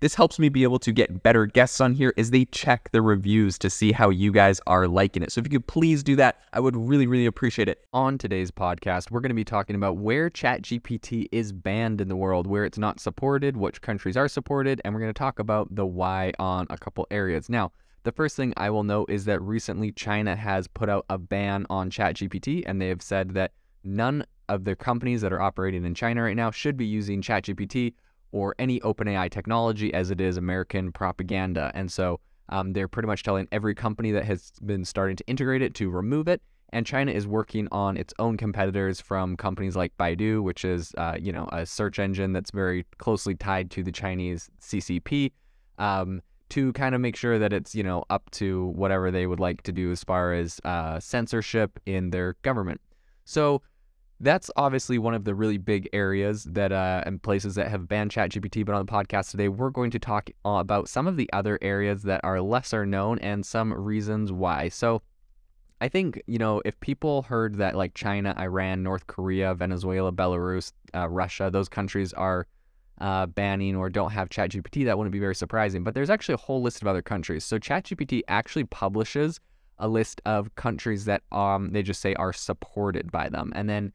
This helps me be able to get better guests on here as they check the reviews to see how you guys are liking it. So if you could please do that, I would really, really appreciate it. On today's podcast, we're going to be talking about where ChatGPT is banned in the world, where it's not supported, which countries are supported, and we're going to talk about the why on a couple areas. Now, the first thing I will note is that recently China has put out a ban on ChatGPT, and they have said that none of the companies that are operating in China right now should be using ChatGPT or any OpenAI technology as it is American propaganda. And so um, they're pretty much telling every company that has been starting to integrate it to remove it. And China is working on its own competitors from companies like Baidu, which is uh, you know a search engine that's very closely tied to the Chinese CCP, um, to kind of make sure that it's you know up to whatever they would like to do as far as uh, censorship in their government. So that's obviously one of the really big areas that uh, and places that have banned ChatGPT. But on the podcast today, we're going to talk about some of the other areas that are lesser known and some reasons why. So, I think you know if people heard that like China, Iran, North Korea, Venezuela, Belarus, uh, Russia, those countries are uh, banning or don't have ChatGPT, that wouldn't be very surprising. But there's actually a whole list of other countries. So ChatGPT actually publishes a list of countries that um they just say are supported by them, and then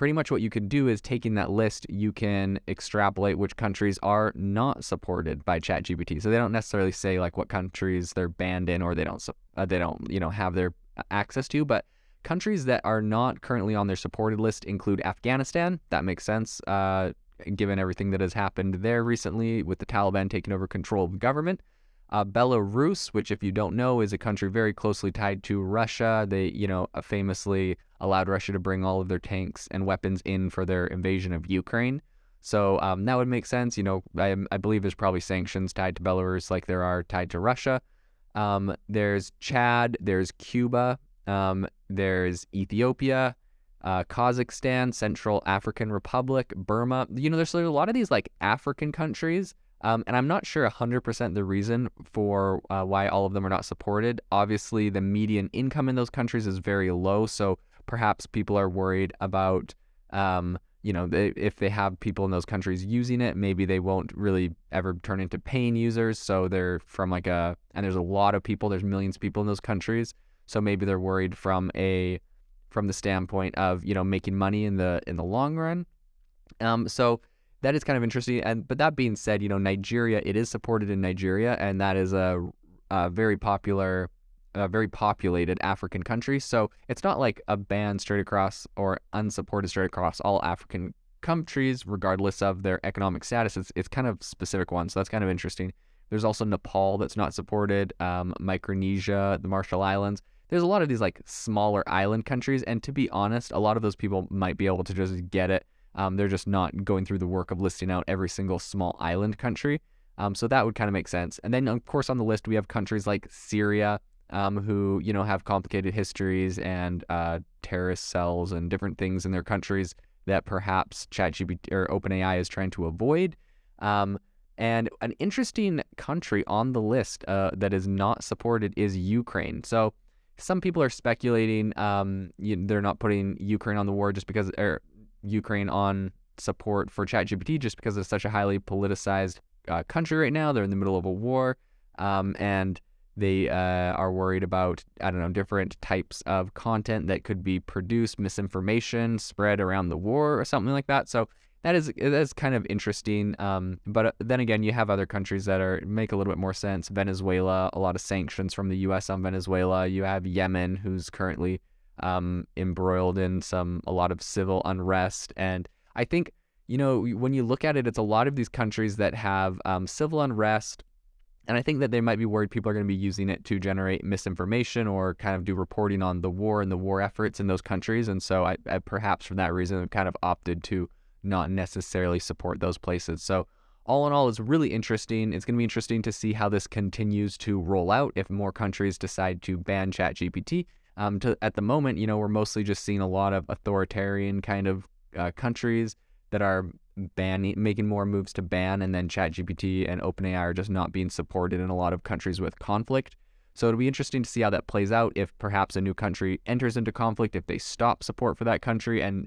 pretty much what you can do is taking that list, you can extrapolate which countries are not supported by ChatGPT. So they don't necessarily say like what countries they're banned in or they don't uh, they don't you know have their uh, access to, but countries that are not currently on their supported list include Afghanistan. That makes sense, uh, given everything that has happened there recently with the Taliban taking over control of government. Uh, Belarus, which, if you don't know, is a country very closely tied to Russia. They, you know, uh, famously allowed Russia to bring all of their tanks and weapons in for their invasion of Ukraine. So um, that would make sense. You know, I, I, believe there's probably sanctions tied to Belarus like there are tied to Russia. Um, there's Chad, there's Cuba, um, there's Ethiopia, uh, Kazakhstan, Central African Republic, Burma. You know, there's a lot of these like African countries um, and I'm not sure 100% the reason for uh, why all of them are not supported. Obviously, the median income in those countries is very low. So perhaps people are worried about, um, you know, they, if they have people in those countries using it, maybe they won't really ever turn into paying users. So they're from like a, and there's a lot of people, there's millions of people in those countries. So maybe they're worried from a, from the standpoint of, you know, making money in the, in the long run. Um, so that is kind of interesting. And but that being said, you know, Nigeria, it is supported in Nigeria, and that is a, a very popular, a very populated African country. So it's not like a ban straight across or unsupported straight across all African countries, regardless of their economic status. It's it's kind of specific ones. So that's kind of interesting. There's also Nepal that's not supported, um, Micronesia, the Marshall Islands. There's a lot of these like smaller island countries, and to be honest, a lot of those people might be able to just get it um, they're just not going through the work of listing out every single small island country. Um, so that would kind of make sense. And then, of course, on the list we have countries like Syria, um, who you know have complicated histories and uh, terrorist cells and different things in their countries that perhaps ChatGPT or OpenAI is trying to avoid. Um, and an interesting country on the list uh, that is not supported is Ukraine. So some people are speculating um, you, they're not putting Ukraine on the war just because, or Ukraine on support for ChatGPT just because it's such a highly politicized uh, country right now. They're in the middle of a war, um, and they uh, are worried about I don't know different types of content that could be produced, misinformation spread around the war or something like that. So that is that is kind of interesting. Um, but uh, then again, you have other countries that are make a little bit more sense. Venezuela, a lot of sanctions from the U.S. on Venezuela. You have Yemen, who's currently um, embroiled in some a lot of civil unrest. And I think you know when you look at it, it's a lot of these countries that have um, civil unrest. And I think that they might be worried people are going to be using it to generate misinformation or kind of do reporting on the war and the war efforts in those countries. And so I, I perhaps for that reason have kind of opted to not necessarily support those places. So all in all, it's really interesting. It's going to be interesting to see how this continues to roll out if more countries decide to ban ChatGPT. Um, to, at the moment, you know, we're mostly just seeing a lot of authoritarian kind of uh, countries that are banning, making more moves to ban, and then ChatGPT and OpenAI are just not being supported in a lot of countries with conflict. So it'll be interesting to see how that plays out if perhaps a new country enters into conflict, if they stop support for that country, and